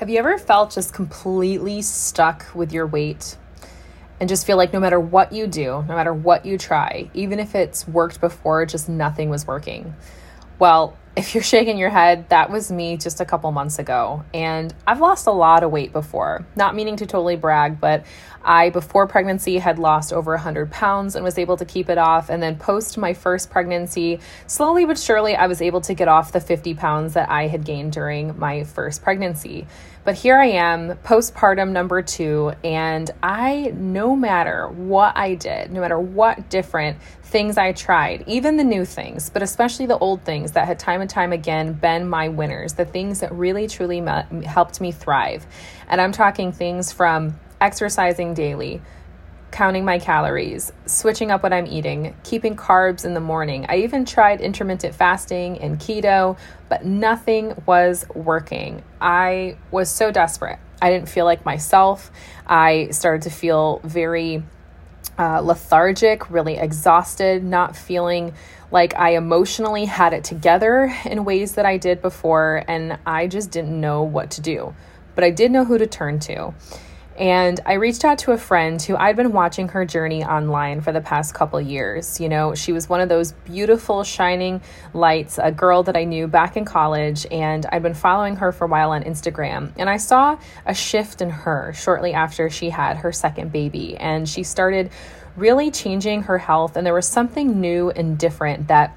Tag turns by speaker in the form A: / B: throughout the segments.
A: Have you ever felt just completely stuck with your weight and just feel like no matter what you do, no matter what you try, even if it's worked before, just nothing was working? Well, if you're shaking your head, that was me just a couple months ago. And I've lost a lot of weight before. Not meaning to totally brag, but I, before pregnancy, had lost over 100 pounds and was able to keep it off. And then, post my first pregnancy, slowly but surely, I was able to get off the 50 pounds that I had gained during my first pregnancy. But here I am, postpartum number two, and I, no matter what I did, no matter what different things I tried, even the new things, but especially the old things that had time and time again been my winners, the things that really truly helped me thrive. And I'm talking things from exercising daily, counting my calories, switching up what I'm eating, keeping carbs in the morning. I even tried intermittent fasting and keto, but nothing was working. I was so desperate. I didn't feel like myself. I started to feel very uh, lethargic, really exhausted, not feeling like I emotionally had it together in ways that I did before, and I just didn't know what to do. But I did know who to turn to. And I reached out to a friend who I'd been watching her journey online for the past couple years. You know, she was one of those beautiful, shining lights, a girl that I knew back in college, and I'd been following her for a while on Instagram. And I saw a shift in her shortly after she had her second baby, and she started really changing her health. And there was something new and different that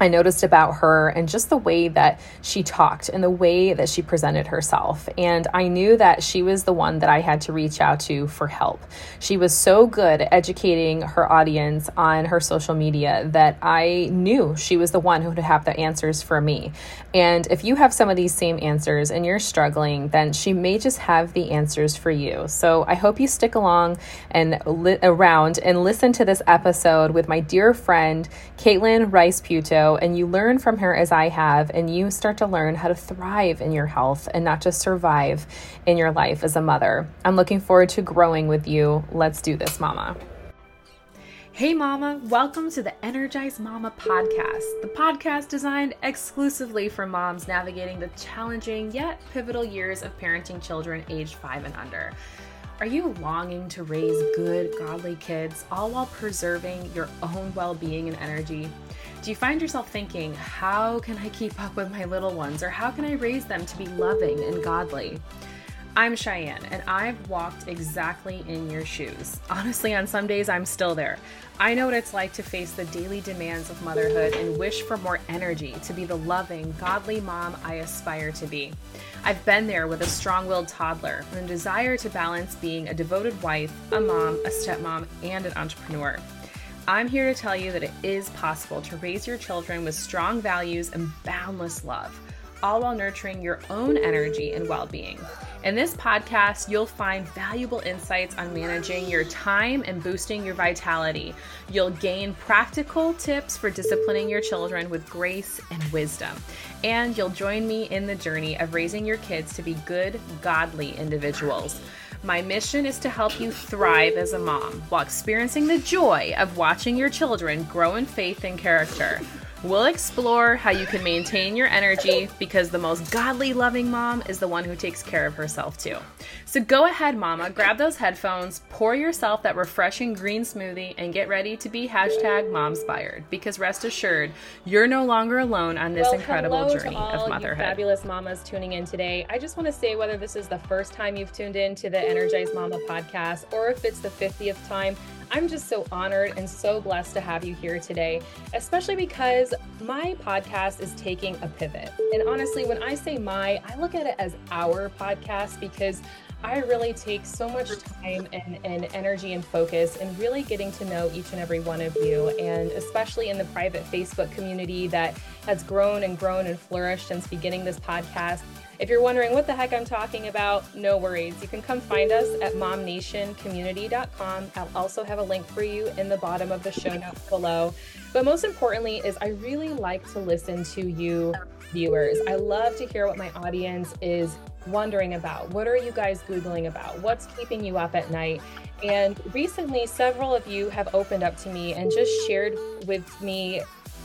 A: I noticed about her and just the way that she talked and the way that she presented herself. And I knew that she was the one that I had to reach out to for help. She was so good at educating her audience on her social media that I knew she was the one who would have the answers for me. And if you have some of these same answers and you're struggling, then she may just have the answers for you. So I hope you stick along and li- around and listen to this episode with my dear friend, Kaitlin Riceputo and you learn from her as I have, and you start to learn how to thrive in your health and not just survive in your life as a mother. I'm looking forward to growing with you. Let's do this, Mama. Hey, Mama, welcome to the Energized Mama podcast, the podcast designed exclusively for moms navigating the challenging yet pivotal years of parenting children aged five and under. Are you longing to raise good, godly kids, all while preserving your own well being and energy? Do you find yourself thinking, how can I keep up with my little ones, or how can I raise them to be loving and godly? I'm Cheyanne, and I've walked exactly in your shoes. Honestly, on some days, I'm still there. I know what it's like to face the daily demands of motherhood and wish for more energy to be the loving, godly mom I aspire to be. I've been there with a strong willed toddler and a desire to balance being a devoted wife, a mom, a stepmom, and an entrepreneur. I'm here to tell you that it is possible to raise your children with strong values and boundless love, all while nurturing your own energy and well being. In this podcast, you'll find valuable insights on managing your time and boosting your vitality. You'll gain practical tips for disciplining your children with grace and wisdom. And you'll join me in the journey of raising your kids to be good, godly individuals. My mission is to help you thrive as a mom while experiencing the joy of watching your children grow in faith and character. We'll explore how you can maintain your energy because the most godly, loving mom is the one who takes care of herself too. So go ahead, mama, grab those headphones, pour yourself that refreshing green smoothie, and get ready to be hashtag momspired because rest assured, you're no longer alone on this well, incredible journey of motherhood.
B: fabulous mamas tuning in today. I just want to say whether this is the first time you've tuned in to the Energized Mama podcast or if it's the 50th time, I'm just so honored and so blessed to have you here today, especially because my podcast is taking a pivot. And honestly, when I say my, I look at it as our podcast because I really take so much time and, and energy and focus in really getting to know each and every one of you, and especially in the private Facebook community that has grown and grown and flourished since beginning this podcast. If you're wondering what the heck I'm talking about, no worries. You can come find us at momnationcommunity.com. I'll also have a link for you in the bottom of the show notes below. But most importantly is I really like to listen to you viewers. I love to hear what my audience is wondering about. What are you guys Googling about? What's keeping you up at night? And recently, several of you have opened up to me and just shared with me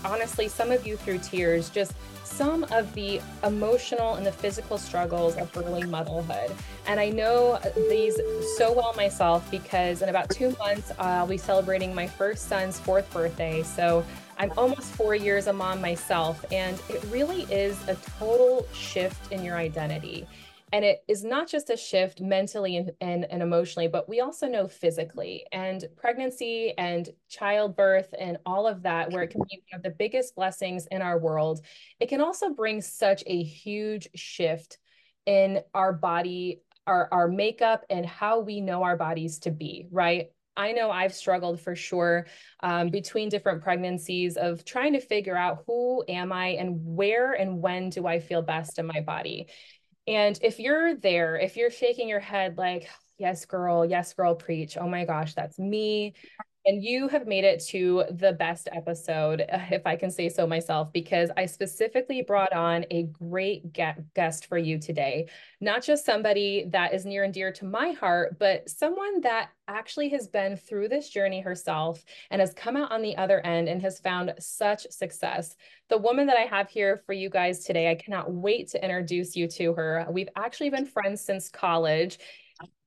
A: honestly, some of you through tears, just some of the emotional and the physical struggles of early motherhood. And I know these so well myself because in about two months, I'll be celebrating my first son's fourth birthday. So I'm almost four years a mom myself, and it really is a total shift in your identity. And it is not just a shift mentally and, and, and, emotionally, but we also know physically. And pregnancy and childbirth and all of that, where it can be one of the biggest blessings in our world, it can also bring such a huge shift in our body, our, our makeup, and how we know our bodies to be, right? I know I've struggled for sure um, between different pregnancies of trying to figure out who am I and where and when do I feel best in my body. And if you're there, if you're shaking your head like, yes, girl, yes, girl, preach, oh my gosh, that's me. And you have made it to the best episode, uh, if I can say so myself, because I specifically brought on a great guest for you today. Not just somebody that is near and dear to my heart, but someone that actually has been through this journey herself and has come out on the other end and has found such success. The woman that I have here for you guys today, I cannot wait to introduce you to her. We've actually been friends since college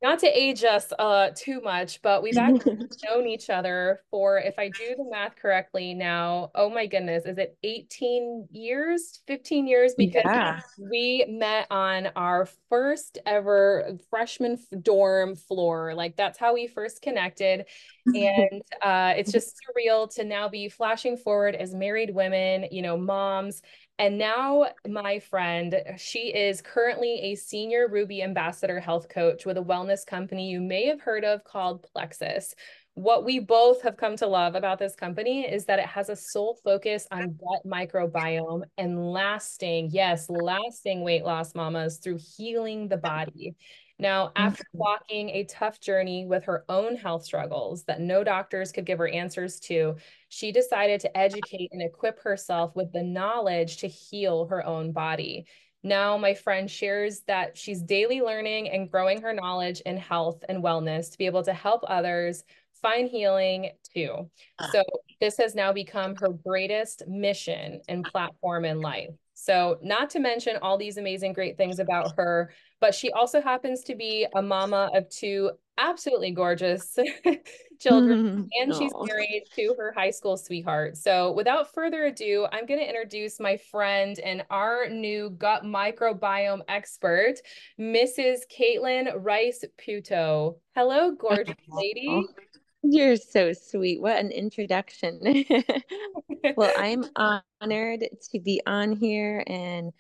A: not to age us uh too much, but we've actually known each other for, if I do the math correctly now, oh my goodness, is it 18 years, 15 years? Because yeah. we met on our first ever freshman dorm floor. Like that's how we first connected. And uh, it's just surreal to now be flashing forward as married women, you know, moms, and now, my friend, she is currently a senior Ruby ambassador health coach with a wellness company you may have heard of called Plexus. What we both have come to love about this company is that it has a sole focus on gut microbiome and lasting, yes, lasting weight loss mamas through healing the body. Now, after mm-hmm. walking a tough journey with her own health struggles that no doctors could give her answers to, she decided to educate and equip herself with the knowledge to heal her own body. Now, my friend shares that she's daily learning and growing her knowledge in health and wellness to be able to help others find healing too. Ah. So, this has now become her greatest mission and platform in life. So, not to mention all these amazing, great things about her, but she also happens to be a mama of two absolutely gorgeous children, mm-hmm. and she's oh. married to her high school sweetheart. So, without further ado, I'm going to introduce my friend and our new gut microbiome expert, Mrs. Caitlin Rice Puto. Hello, gorgeous lady.
C: You're so sweet. What an introduction. well, I'm honored to be on here and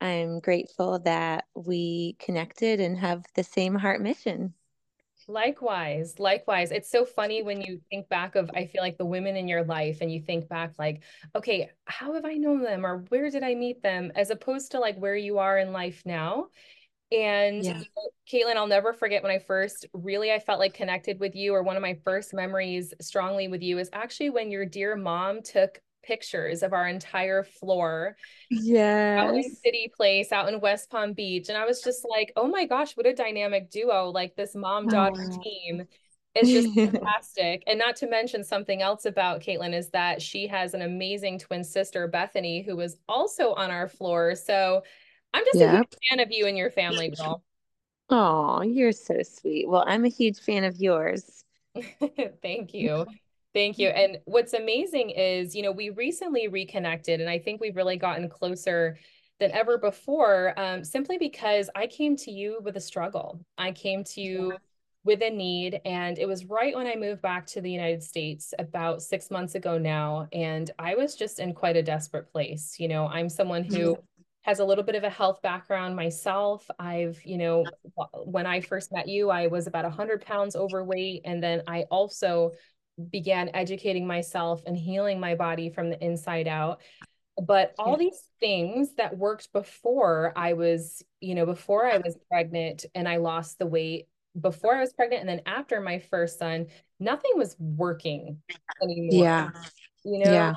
C: I'm grateful that we connected and have the same heart mission.
A: Likewise, likewise. It's so funny when you think back of, I feel like the women in your life and you think back like, okay, how have I known them or where did I meet them? As opposed to like where you are in life now. And yeah. Kaitlin, I'll never forget when I first really I felt like connected with you, or one of my first memories strongly with you is actually when your dear mom took pictures of our entire floor.
C: Yeah.
A: Out in City Place, out in West Palm Beach. And I was just like, oh my gosh, what a dynamic duo. Like this mom daughter oh. team is just fantastic. And not to mention something else about Kaitlin is that she has an amazing twin sister, Bethany, who was also on our floor. So I'm just yep. a huge fan of you and your family, girl.
C: Oh, you're so sweet. Well, I'm a huge fan of yours.
A: Thank you. Thank you. And what's amazing is, you know, we recently reconnected, and I think we've really gotten closer than ever before, um, simply because I came to you with a struggle. I came to you with a need, and it was right when I moved back to the United States about six months ago now. And I was just in quite a desperate place. You know, I'm someone who has a little bit of a health background myself. I've, you know, when I first met you, I was about 100 pounds overweight. And then I also began educating myself and healing my body from the inside out. But all these things that worked before I was, you know, before I was pregnant and I lost the weight, before I was pregnant and then after my first son, nothing was working anymore.
C: Yeah.
A: You know, yeah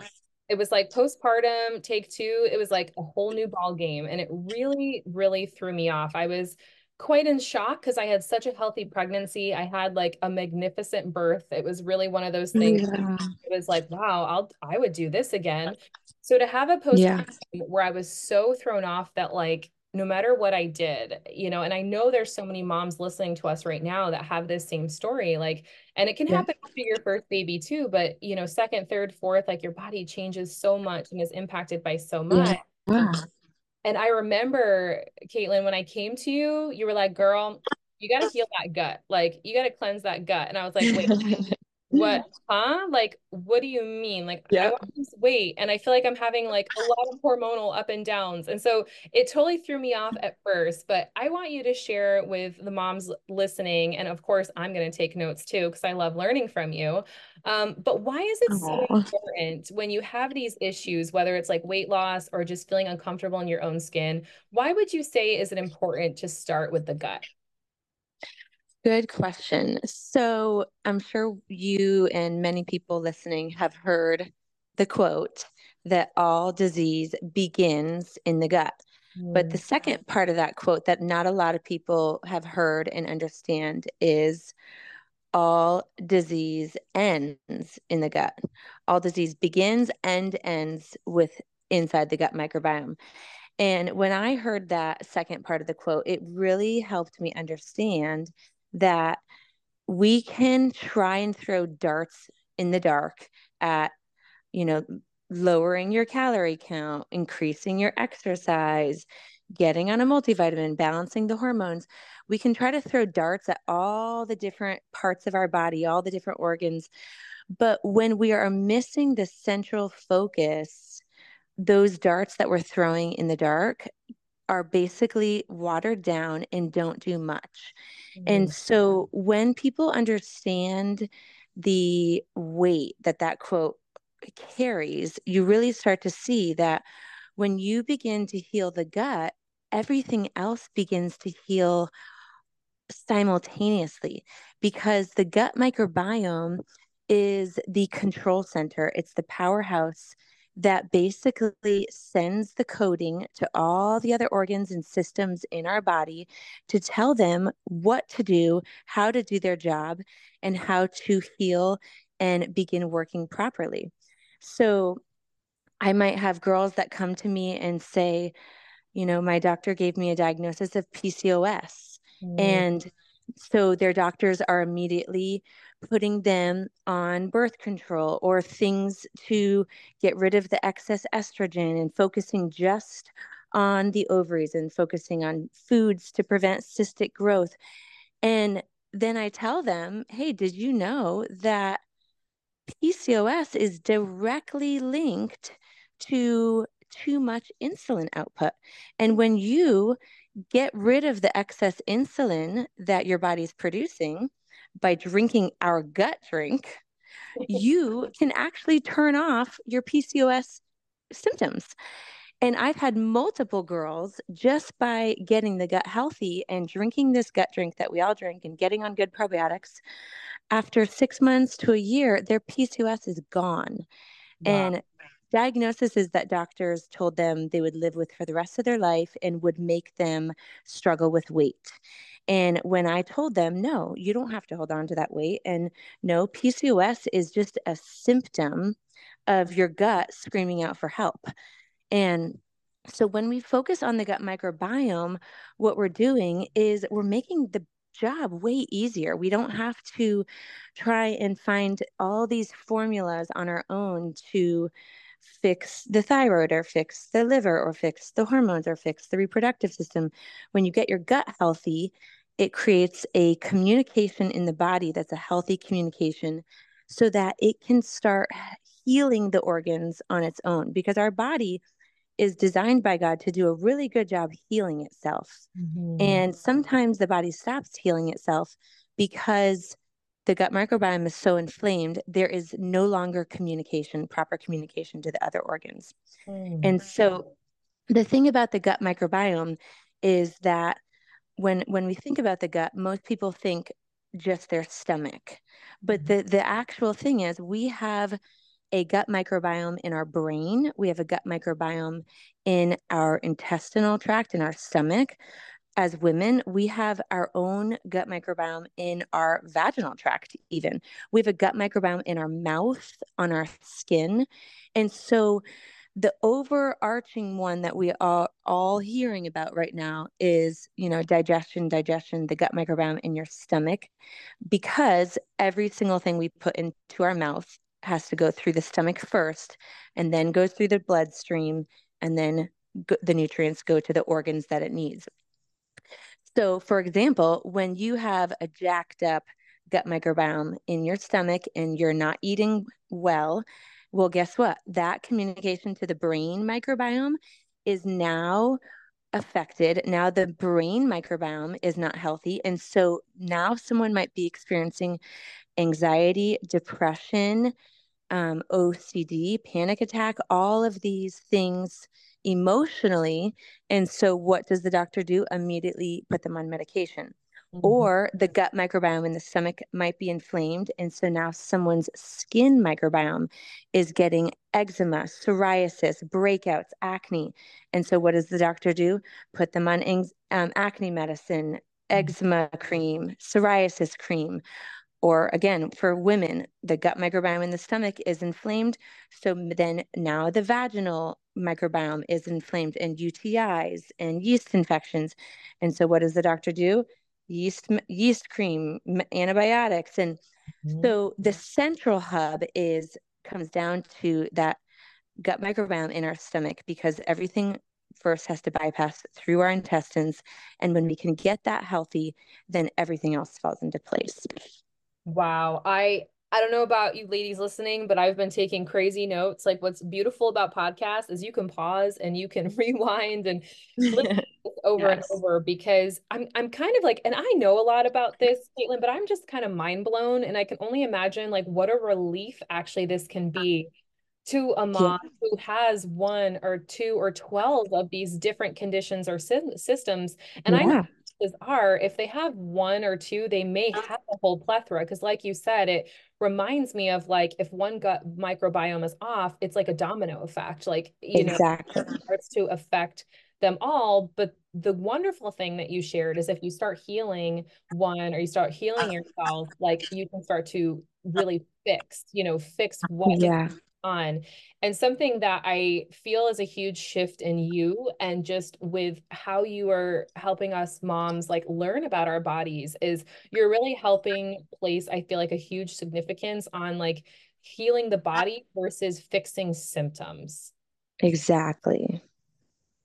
A: it was like postpartum take two it was like a whole new ball game and it really really threw me off i was
B: quite in shock because I had such a healthy pregnancy. I had like a magnificent birth. It was really one of those oh, things. Yeah. It was like, wow, I'll I would do this again. So to have a post yeah. where I was so thrown off that like no matter what I did, you know, and I know there's so many moms listening to us right now that have this same story. Like, and it can yeah. happen after your first baby too, but you know, second, third, fourth, like your body changes so much and is impacted by so much. Yeah. And I remember, Kaitlin, when I came to you, you were like, girl, you got to heal that gut. Like, you got to cleanse that gut. And I was like, wait, what huh like what do you mean like yeah. i want to weight and i feel like i'm having like a lot of hormonal up and downs and so it totally threw me off at first but i want you to share with the moms listening and of course i'm going to take notes too because i love learning from you um, but why is it Aww. so important when you have these issues whether it's like weight loss or just feeling uncomfortable in your own skin why would you say is it important to start with the gut
C: Good question. So I'm sure you and many people listening have heard the quote that all disease begins in the gut. Mm. But the mm. second part of that quote that not a lot of people have heard and understand is all disease ends in the gut. All disease begins and ends with inside the gut microbiome. And when I heard that second part of the quote, it really helped me understand that we can try and throw darts in the dark at, you know, lowering your calorie count, increasing your exercise, getting on a multivitamin, balancing the hormones. We can try to throw darts at all the different parts of our body, all the different organs. But when we are missing the central focus, those darts that we're throwing in the dark are basically watered down and don't do much. Mm-hmm. And so when people understand the weight that that quote carries, you really start to see that when you begin to heal the gut, everything else begins to heal simultaneously because the gut microbiome is the control center, it's the powerhouse that basically sends the coding to all the other organs and systems in our body to tell them what to do, how to do their job, and how to heal and begin working properly. So I might have girls that come to me and say, you know, my doctor gave me a diagnosis of PCOS. Mm. And so their doctors are immediately putting them on birth control or things to get rid of the excess estrogen and focusing just on the ovaries and focusing on foods to prevent cystic growth. And then I tell them, hey, did you know that PCOS is directly linked to too much insulin output? And when you get rid of the excess insulin that your body's producing by drinking our gut drink, you can actually turn off your PCOS symptoms. And I've had multiple girls just by getting the gut healthy and drinking this gut drink that we all drink and getting on good probiotics. After six months to a year, their PCOS is gone. Wow. And diagnoses that doctors told them they would live with for the rest of their life and would make them struggle with weight. And when I told them, no, you don't have to hold on to that weight. And no, PCOS is just a symptom of your gut screaming out for help. And so when we focus on the gut microbiome, what we're doing is we're making the job way easier. We don't have to try and find all these formulas on our own to fix the thyroid or fix the liver or fix the hormones or fix the reproductive system. When you get your gut healthy, it creates a communication in the body that's a healthy communication so that it can start healing the organs on its own because our body is designed by God to do a really good job healing itself. Mm-hmm. And sometimes the body stops healing itself because the gut microbiome is so inflamed, there is no longer communication, proper communication to the other organs. Mm. And so the thing about the gut microbiome is that when when we think about the gut, most people think just their stomach. But mm-hmm. the the actual thing is we have a gut microbiome in our brain, we have a gut microbiome in our intestinal tract in our stomach as women, we have our own gut microbiome in our vaginal tract, even. We have a gut microbiome in our mouth, on our skin. And so the overarching one that we are all hearing about right now is, you know, digestion, digestion, the gut microbiome in your stomach, because every single thing we put into our mouth has to go through the stomach first and then goes through the bloodstream and then the nutrients go to the organs that it needs. So, for example, when you have a jacked up gut microbiome in your stomach and you're not eating well, well, guess what? That communication to the brain microbiome is now affected. Now the brain microbiome is not healthy. And so now someone might be experiencing anxiety, depression, um, OCD, panic attack, all of these things emotionally. And so, what does the doctor do? Immediately put them on medication. Mm-hmm. Or the gut microbiome in the stomach might be inflamed. And so now someone's skin microbiome is getting eczema, psoriasis, breakouts, acne. And so, what does the doctor do? Put them on um, acne medicine, mm-hmm. eczema cream, psoriasis cream. Or again, for women, the gut microbiome in the stomach is inflamed. So then now the vaginal microbiome is inflamed and UTIs and yeast infections. And so what does the doctor do? Yeast yeast cream, antibiotics. And mm-hmm. so the central hub is comes down to that gut microbiome in our stomach because everything first has to bypass through our intestines. And when we can get that healthy, then everything else falls into place.
A: Wow. I I don't know about you ladies listening, but I've been taking crazy notes. Like what's beautiful about podcasts is you can pause and you can rewind and listen over yes. and over because I'm I'm kind of like, and I know a lot about this, Kaitlin, but I'm just kind of mind blown. And I can only imagine like what a relief actually this can be to a mom yeah. who has one or two or 12 of these different conditions or sy- systems. And yeah. I are if they have one or two they may have a whole plethora because like you said it reminds me of like if one gut microbiome is off it's like a domino effect like you exactly. know it starts to affect them all but the wonderful thing that you shared is if you start healing one or you start healing uh-huh. yourself like you can start to really fix you know fix what yeah on. And something that I feel is a huge shift in you and just with how you are helping us moms like learn about our bodies is you're really helping place, I feel like a huge significance on like healing the body versus fixing symptoms.
C: Exactly.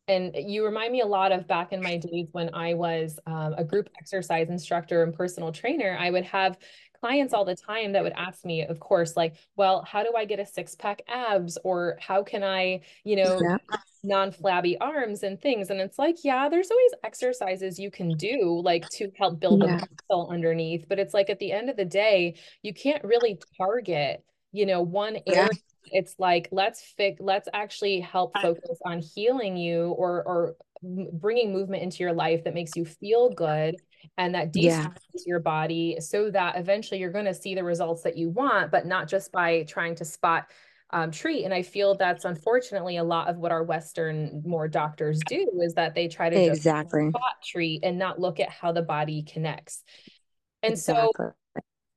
A: And you remind me a lot of back in my days when I was um, a group exercise instructor and personal trainer. I would have clients all the time that would ask me, of course, like, well, how do I get a six pack abs? Or how can I, you know, yeah. non flabby arms and things? And it's like, yeah, there's always exercises you can do, like to help build yeah. the muscle underneath. But it's like at the end of the day, you can't really target, you know, one area. Yeah. It's like let's fix let's actually help focus on healing you or or bringing movement into your life that makes you feel good and that de yeah. your body so that eventually you're going to see the results that you want, but not just by trying to spot um, treat. And I feel that's unfortunately a lot of what our Western more doctors do is that they try to
C: exactly
A: spot treat and not look at how the body connects. And exactly. so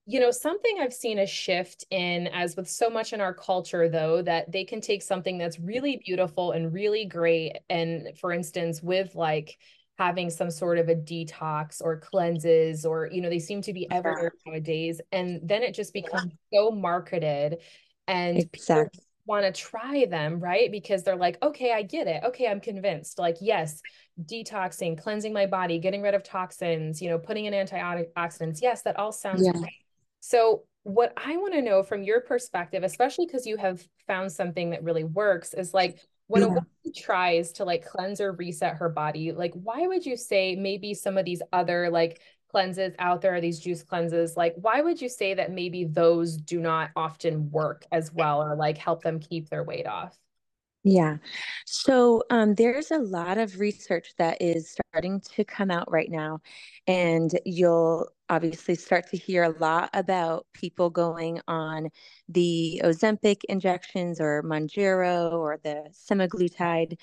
A: you know something i've seen a shift in as with so much in our culture though that they can take something that's really beautiful and really great and for instance with like having some sort of a detox or cleanses or you know they seem to be everywhere nowadays and then it just becomes so marketed and exactly want to try them right? Because they're like okay i get it. Okay i'm convinced. Like yes detoxing cleansing my body getting rid of toxins you know putting in antioxidants. Yes that all sounds yeah. great. So what i want to know from your perspective especially because you have found something that really works is like when yeah. a woman tries to like cleanse or reset her body, like why would you say maybe some of these other like cleanses out there, these juice cleanses, like why would you say that maybe those do not often work as well or like help them keep their weight off?
C: Yeah. So um, there's a lot of research that is starting to come out right now. And you'll obviously start to hear a lot about people going on the Ozempic injections or Mounjaro or the semaglutide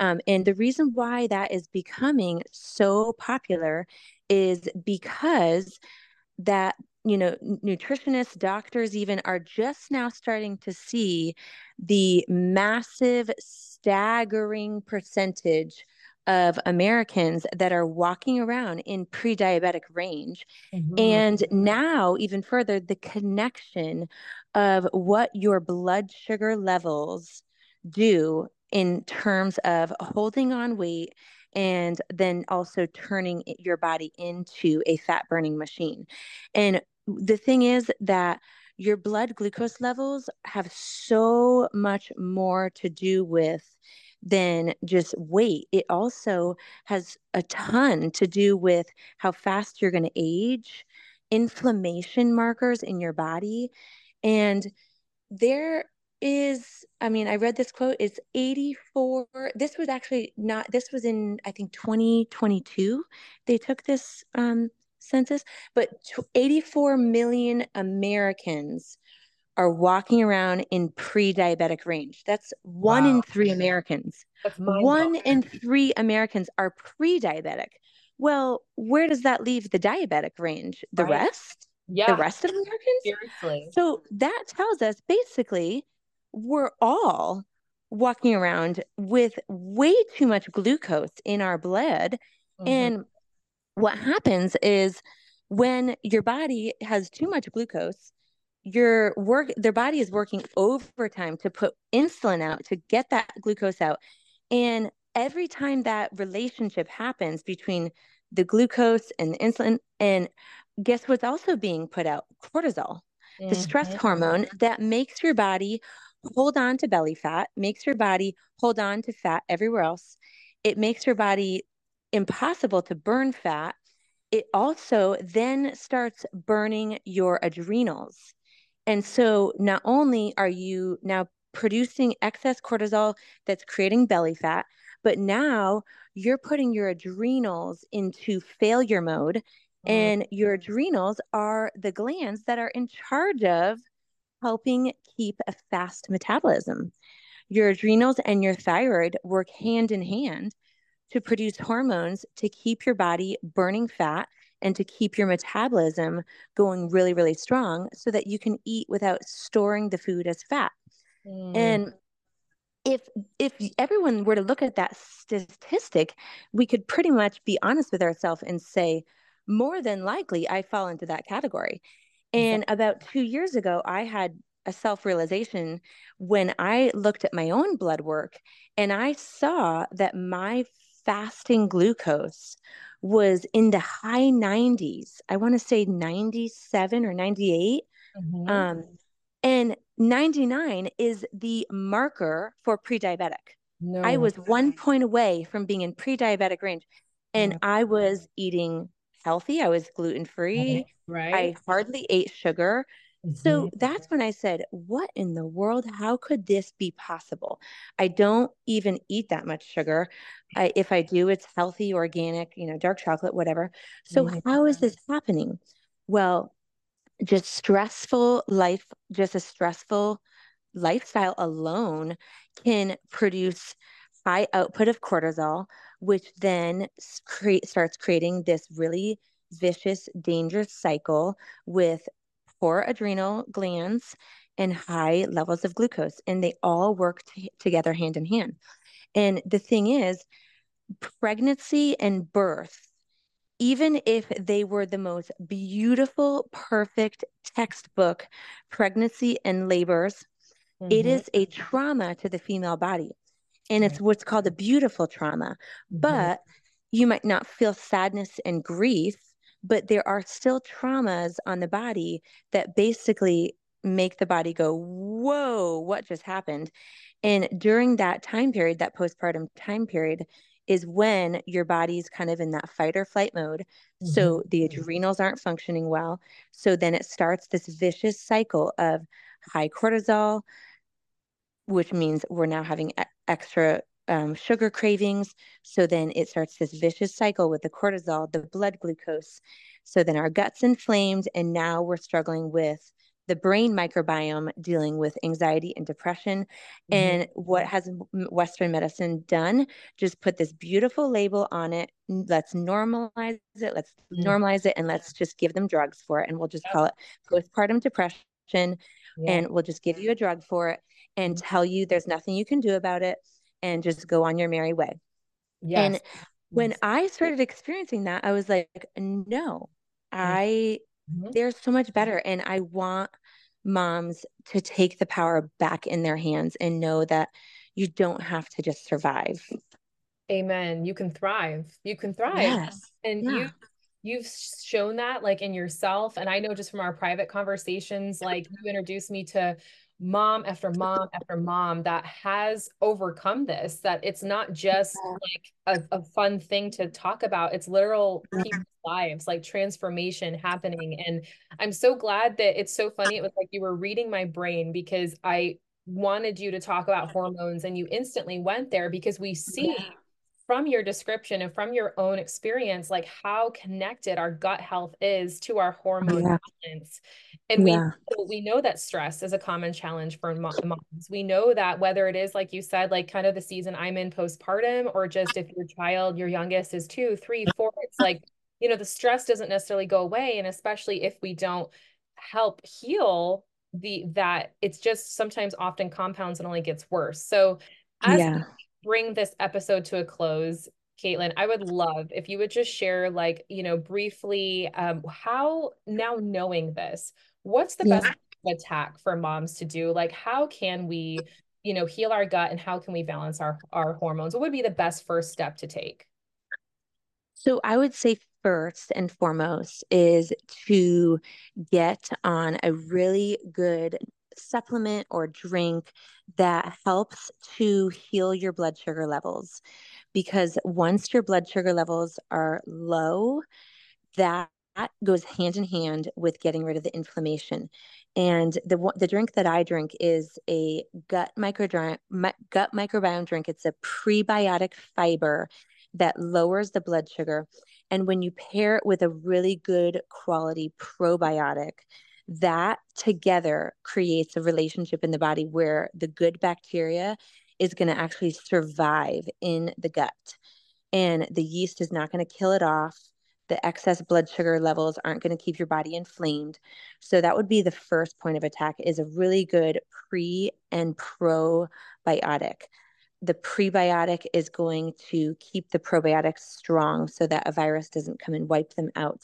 C: Um, and the reason why that is becoming so popular is because that you know nutritionists doctors even are just now starting to see the massive staggering percentage of Americans that are walking around in pre diabetic range. Mm-hmm. And now, even further, the connection of what your blood sugar levels do in terms of holding on weight and then also turning your body into a fat burning machine. And the thing is that your blood glucose levels have so much more to do with than just weight. It also has a ton to do with how fast you're going to age, inflammation markers in your body. And there is, I mean, I read this quote, it's 84. This was actually not, this was in, I think, 2022. They took this um, census, but 84 million Americans are walking around in pre-diabetic range. That's one wow. in three Americans. One in three Americans are pre-diabetic. Well, where does that leave the diabetic range? The right. rest? Yeah. The rest of Americans?
A: Seriously.
C: So that tells us basically we're all walking around with way too much glucose in our blood. Mm-hmm. And what happens is when your body has too much glucose, your work their body is working overtime to put insulin out to get that glucose out and every time that relationship happens between the glucose and the insulin and guess what's also being put out cortisol mm-hmm. the stress mm-hmm. hormone that makes your body hold on to belly fat makes your body hold on to fat everywhere else it makes your body impossible to burn fat it also then starts burning your adrenals and so not only are you now producing excess cortisol that's creating belly fat, but now you're putting your adrenals into failure mode. Mm-hmm. And your adrenals are the glands that are in charge of helping keep a fast metabolism. Your adrenals and your thyroid work hand in hand to produce hormones to keep your body burning fat and to keep your metabolism going really, really strong so that you can eat without storing the food as fat. Mm. And if if everyone were to look at that statistic, we could pretty much be honest with ourselves and say, more than likely, I fall into that category. And about two years ago, I had a self realization when I looked at my own blood work and I saw that my fasting glucose was in the high 90s. I want to say 97 or 98. Mm-hmm. Um, and 99 is the marker for pre diabetic. No. I was one point away from being in pre diabetic range, and I was eating healthy. I was gluten free. Right. I hardly ate sugar. So mm-hmm. that's when I said, What in the world? How could this be possible? I don't even eat that much sugar. I, if I do, it's healthy, organic, you know, dark chocolate, whatever. So, mm-hmm. how is this happening? Well, just stressful life, just a stressful lifestyle alone can produce high output of cortisol, which then create, starts creating this really vicious, dangerous cycle with poor adrenal glands and high levels of glucose. And they all work t- together hand in hand. And the thing is, pregnancy and birth, even if they were the most beautiful, perfect textbook pregnancy and labors, mm-hmm. it is a trauma to the female body. And it's what's called a beautiful trauma. Mm-hmm. But you might not feel sadness and grief but there are still traumas on the body that basically make the body go, Whoa, what just happened? And during that time period, that postpartum time period, is when your body's kind of in that fight or flight mode. Mm-hmm. So the adrenals aren't functioning well. So then it starts this vicious cycle of high cortisol, which means we're now having extra um, sugar cravings. So then it starts this vicious cycle with the cortisol, the blood glucose. So then our gut's inflamed, and now we're struggling with the brain microbiome dealing with anxiety and depression. Mm-hmm. And what has Western medicine done? Just put this beautiful label on it. Let's normalize it. Let's mm-hmm. normalize it and let's just give them drugs for it. And we'll just call it postpartum depression. Yeah. And we'll just give you a drug for it and mm-hmm. tell you there's nothing you can do about it and just go on your merry way. Yes. And when I started experiencing that, I was like, no, I mm-hmm. they're so much better. And I want moms to take the power back in their hands and know that you don't have to just survive.
A: Amen. You can thrive. You can thrive. Yes. And yeah. you you've shown that like in yourself and I know just from our private conversations like you introduced me to mom after mom after mom that has overcome this that it's not just like a, a fun thing to talk about it's literal mm-hmm. people's lives like transformation happening and i'm so glad that it's so funny it was like you were reading my brain because i wanted you to talk about hormones and you instantly went there because we see yeah from your description and from your own experience, like how connected our gut health is to our hormone yeah. balance. And yeah. we we know that stress is a common challenge for moms. We know that whether it is like you said, like kind of the season I'm in postpartum, or just if your child, your youngest is two, three, four, it's like you know the stress doesn't necessarily go away, and especially if we don't help heal the that it's just sometimes often compounds and only gets worse. So as yeah bring this episode to a close, Kaitlin, I would love if you would just share, like, you know, briefly, um, how now knowing this, what's the yeah. best attack for moms to do? Like, how can we, you know, heal our gut and how can we balance our our hormones? What would be the best first step to take?
C: So I would say first and foremost is to get on a really good supplement or drink that helps to heal your blood sugar levels. Because once your blood sugar levels are low, that goes hand in hand with getting rid of the inflammation. And the the drink that I drink is a gut micro gut microbiome drink. It's a prebiotic fiber that lowers the blood sugar. And when you pair it with a really good quality probiotic, that together creates a relationship in the body where the good bacteria is going to actually survive in the gut. And the yeast is not going to kill it off. The excess blood sugar levels aren't going to keep your body inflamed. So that would be the first point of attack is a really good pre and probiotic. The prebiotic is going to keep the probiotics strong so that a virus doesn't come and wipe them out.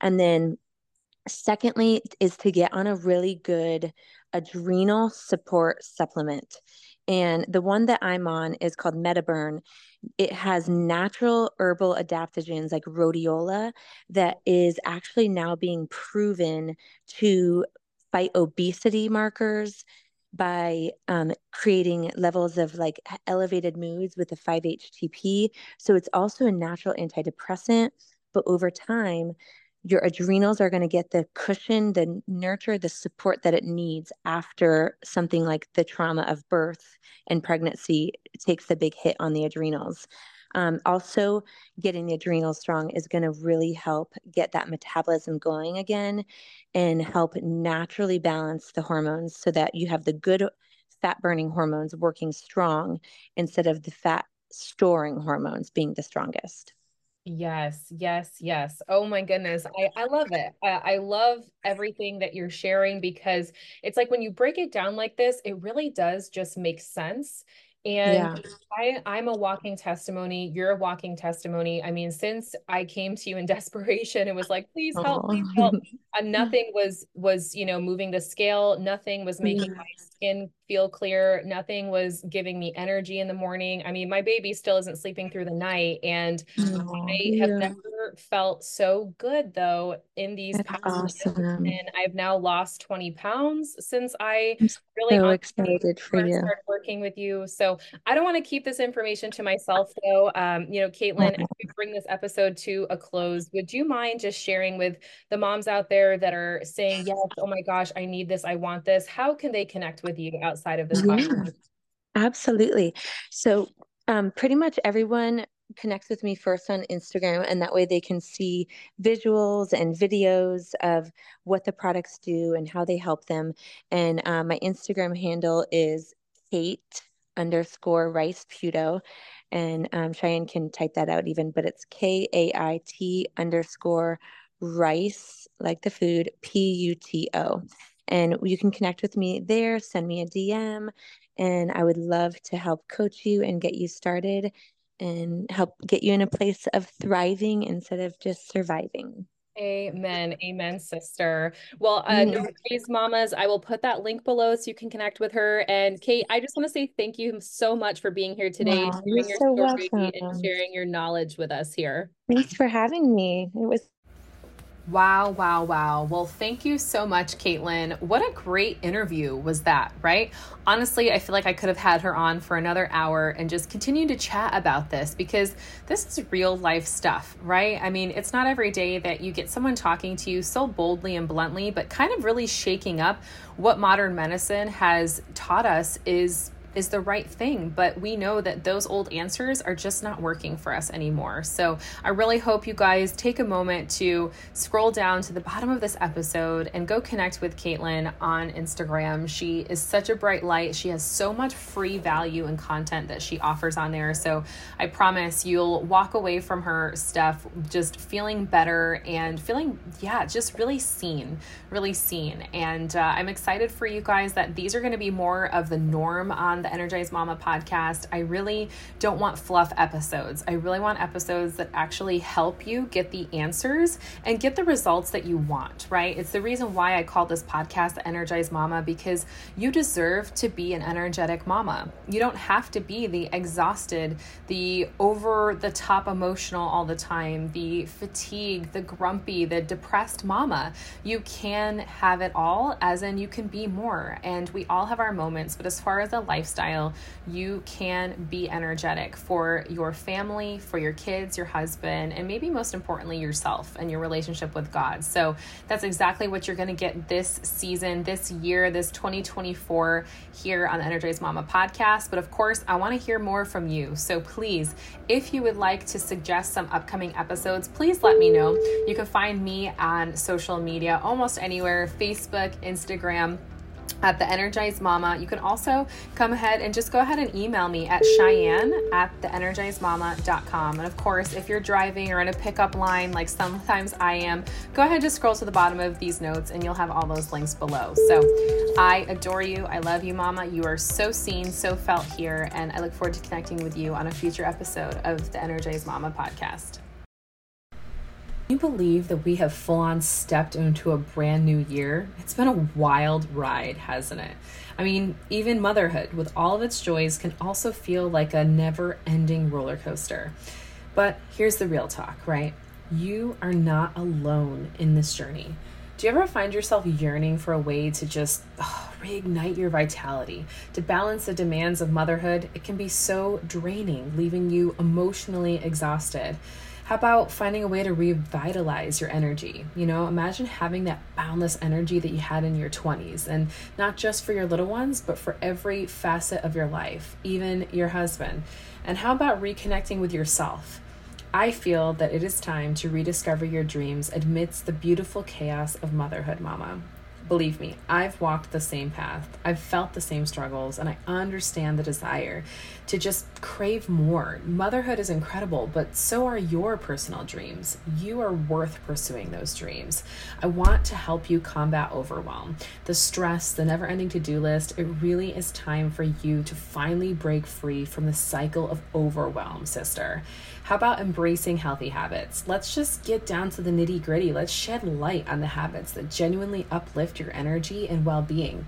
C: And then Secondly, is to get on a really good adrenal support supplement. And the one that I'm on is called MetaBurn. It has natural herbal adaptogens like rhodiola that is actually now being proven to fight obesity markers by um, creating levels of like elevated moods with the 5-HTP. So it's also a natural antidepressant. But over time, your adrenals are going to get the cushion, the nurture, the support that it needs after something like the trauma of birth and pregnancy takes a big hit on the adrenals. Um, also, getting the adrenals strong is going to really help get that metabolism going again and help naturally balance the hormones so that you have the good fat burning hormones working strong instead of the fat storing hormones being the strongest.
A: Yes, yes, yes. Oh my goodness. I, I love it. I, I love everything that you're sharing because it's like when you break it down like this, it really does just make sense. And yeah. I, I'm a walking testimony. You're a walking testimony. I mean, since I came to you in desperation, it was like, please help, please help. Uh, nothing was was you know moving the scale. Nothing was making my skin feel clear. Nothing was giving me energy in the morning. I mean, my baby still isn't sleeping through the night, and oh, I have never felt so good though in these That's past awesome. And I've now lost 20 pounds since I I'm really
C: so excited for you.
A: Started working with you. So I don't want to keep this information to myself though. Um, you know, Kaitlin, as we bring this episode to a close, would you mind just sharing with the moms out there? There that are saying, yes, oh my gosh, I need this, I want this, how can they connect with you outside of this
C: yeah, Absolutely. So um, pretty much everyone connects with me first on Instagram, and that way they can see visuals and videos of what the products do and how they help them. And uh, my Instagram handle is Kate underscore Riceputo. And um, Cheyanne can type that out even, but it's K A I T underscore rice, like the food, P U T O. And you can connect with me there, send me a DM, and I would love to help coach you and get you started and help get you in a place of thriving instead of just surviving.
B: Amen. Amen, sister. Well, uh, mm-hmm. mamas, I will put that link below so you can connect with her. And Kate, I just want to say thank you so much for being here today, wow, sharing your so story welcome. and sharing your knowledge with us here.
C: Thanks for having me. It was
A: Wow, wow, wow. Well, thank you so much, Kaitlin. What a great interview was that, right? Honestly, I feel like I could have had her on for another hour and just continue to chat about this because this is real life stuff, right? I mean, it's not every day that you get someone talking to you so boldly and bluntly, but kind of really shaking up what modern medicine has taught us is is the right thing, but we know that those old answers are just not working for us anymore. So I really hope you guys take a moment to scroll down to the bottom of this episode and go connect with Kaitlin on Instagram. She is such a bright light. She has so much free value and content that she offers on there. So I promise you'll walk away from her stuff just feeling better and feeling, yeah, just really seen, really seen. And uh, I'm excited for you guys that these are going to be more of the norm on the Energized Mama podcast, I really don't want fluff episodes. I really want episodes that actually help you get the answers and get the results that you want, right? It's the reason why I call this podcast the Energized Mama because you deserve to be an energetic mama. You don't have to be the exhausted, the over the top emotional all the time, the fatigue, the grumpy, the depressed mama. You can have it all, as in you can be more. And we all have our moments, but as far as a lifestyle, lifestyle, you can be energetic for your family, for your kids, your husband, and maybe most importantly, yourself and your relationship with God. So that's exactly what you're going to get this season, this year, this 2024 here on the Energized Mama podcast. But of course, I want to hear more from you. So please, if you would like to suggest some upcoming episodes, please let me know. You can find me on social media almost anywhere Facebook, Instagram at the Energized Mama. You can also come ahead and just go ahead and email me at Cheyanne at the theenergizedmama.com. And of course, if you're driving or in a pickup line, like sometimes I am, go ahead and just scroll to the bottom of these notes and you'll have all those links below. So I adore you. I love you, Mama. You are so seen, so felt here. And I look forward to connecting with you on a future episode of the Energized Mama podcast you believe that we have full on stepped into a brand new year? It's been a wild ride, hasn't it? I mean, even motherhood, with all of its joys, can also feel like a never ending roller coaster. But here's the real talk, right? You are not alone in this journey. Do you ever find yourself yearning for a way to just oh, reignite your vitality? To balance the demands of motherhood, it can be so draining, leaving you emotionally exhausted. How about finding a way to revitalize your energy? You know, imagine having that boundless energy that you had in your 20s, and not just for your little ones, but for every facet of your life, even your husband. And how about reconnecting with yourself? I feel that it is time to rediscover your dreams amidst the beautiful chaos of motherhood, mama. Believe me, I've walked the same path. I've felt the same struggles, and I understand the desire to just crave more. Motherhood is incredible, but so are your personal dreams. You are worth pursuing those dreams. I want to help you combat overwhelm, the stress, the never ending to do list. It really is time for you to finally break free from the cycle of overwhelm, sister. How about embracing healthy habits? Let's just get down to the nitty gritty. Let's shed light on the habits that genuinely uplift your energy and well being.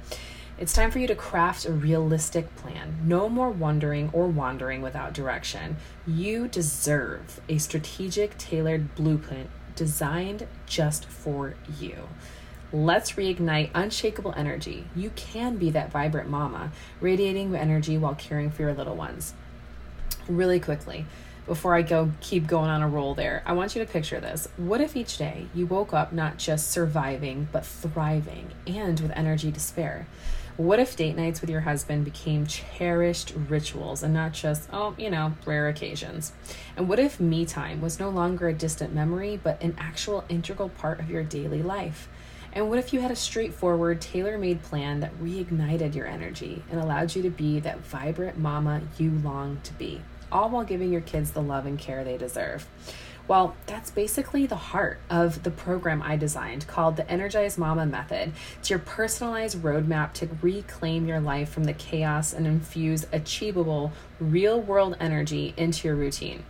A: It's time for you to craft a realistic plan. No more wondering or wandering without direction. You deserve a strategic, tailored blueprint designed just for you. Let's reignite unshakable energy. You can be that vibrant mama, radiating energy while caring for your little ones. Really quickly, before I go keep going on a roll there, I want you to picture this. What if each day you woke up not just surviving, but thriving and with energy to spare? What if date nights with your husband became cherished rituals and not just, oh, you know, rare occasions? And what if me time was no longer a distant memory, but an actual integral part of your daily life? And what if you had a straightforward, tailor made plan that reignited your energy and allowed you to be that vibrant mama you long to be, all while giving your kids the love and care they deserve? Well, that's basically the heart of the program I designed called the Energized Mama Method. It's your personalized roadmap to reclaim your life from the chaos and infuse achievable, real world energy into your routine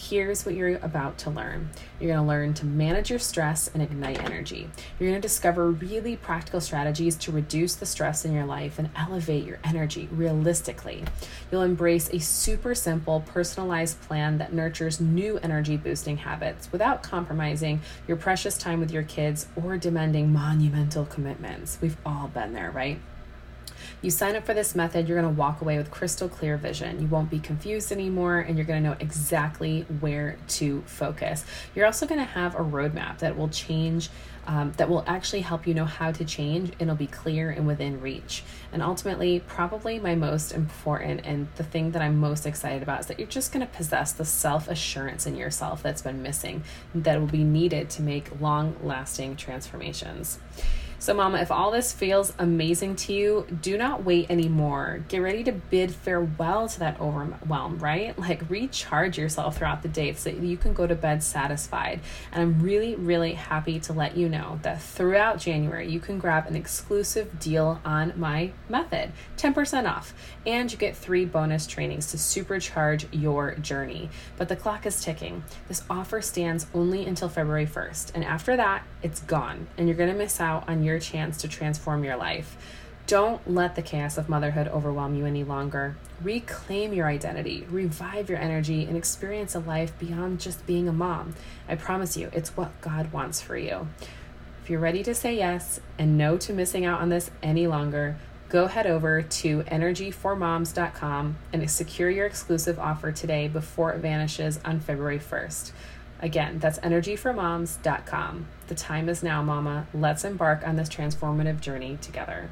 A: here's what you're about to learn. You're going to learn to manage your stress and ignite energy. You're going to discover really practical strategies to reduce the stress in your life and elevate your energy realistically. You'll embrace a super simple, personalized plan that nurtures new energy boosting habits without compromising your precious time with your kids or demanding monumental commitments. We've all been there, right? You sign up for this method, you're going to walk away with crystal clear vision. You won't be confused anymore, and you're going to know exactly where to focus. You're also going to have a roadmap that will change. Um, that will actually help you know how to change and it'll be clear and within reach. And ultimately, probably my most important and the thing that I'm most excited about is that you're just going to possess the self assurance in yourself that's been missing, that will be needed to make long lasting transformations. So, Mama, if all this feels amazing to you, do not wait anymore. Get ready to bid farewell to that overwhelm, right? Like, recharge yourself throughout the day so that you can go to bed satisfied. And I'm really, really happy to let you know that throughout January, you can grab an exclusive deal on my method 10% off. And you get three bonus trainings to supercharge your journey. But the clock is ticking. This offer stands only until February 1st. And after that, it's gone. And you're to miss out on your your chance to transform your life. Don't let the chaos of motherhood overwhelm you any longer. Reclaim your identity, revive your energy, and experience a life beyond just being a mom. I promise you, it's what God wants for you. If you're ready to say yes and no to missing out on this any longer, go head over to energyformoms.com and secure your exclusive offer today before it vanishes on February 1st. Again, that's energyformoms.com. The time is now, Mama. Let's embark on this transformative journey together.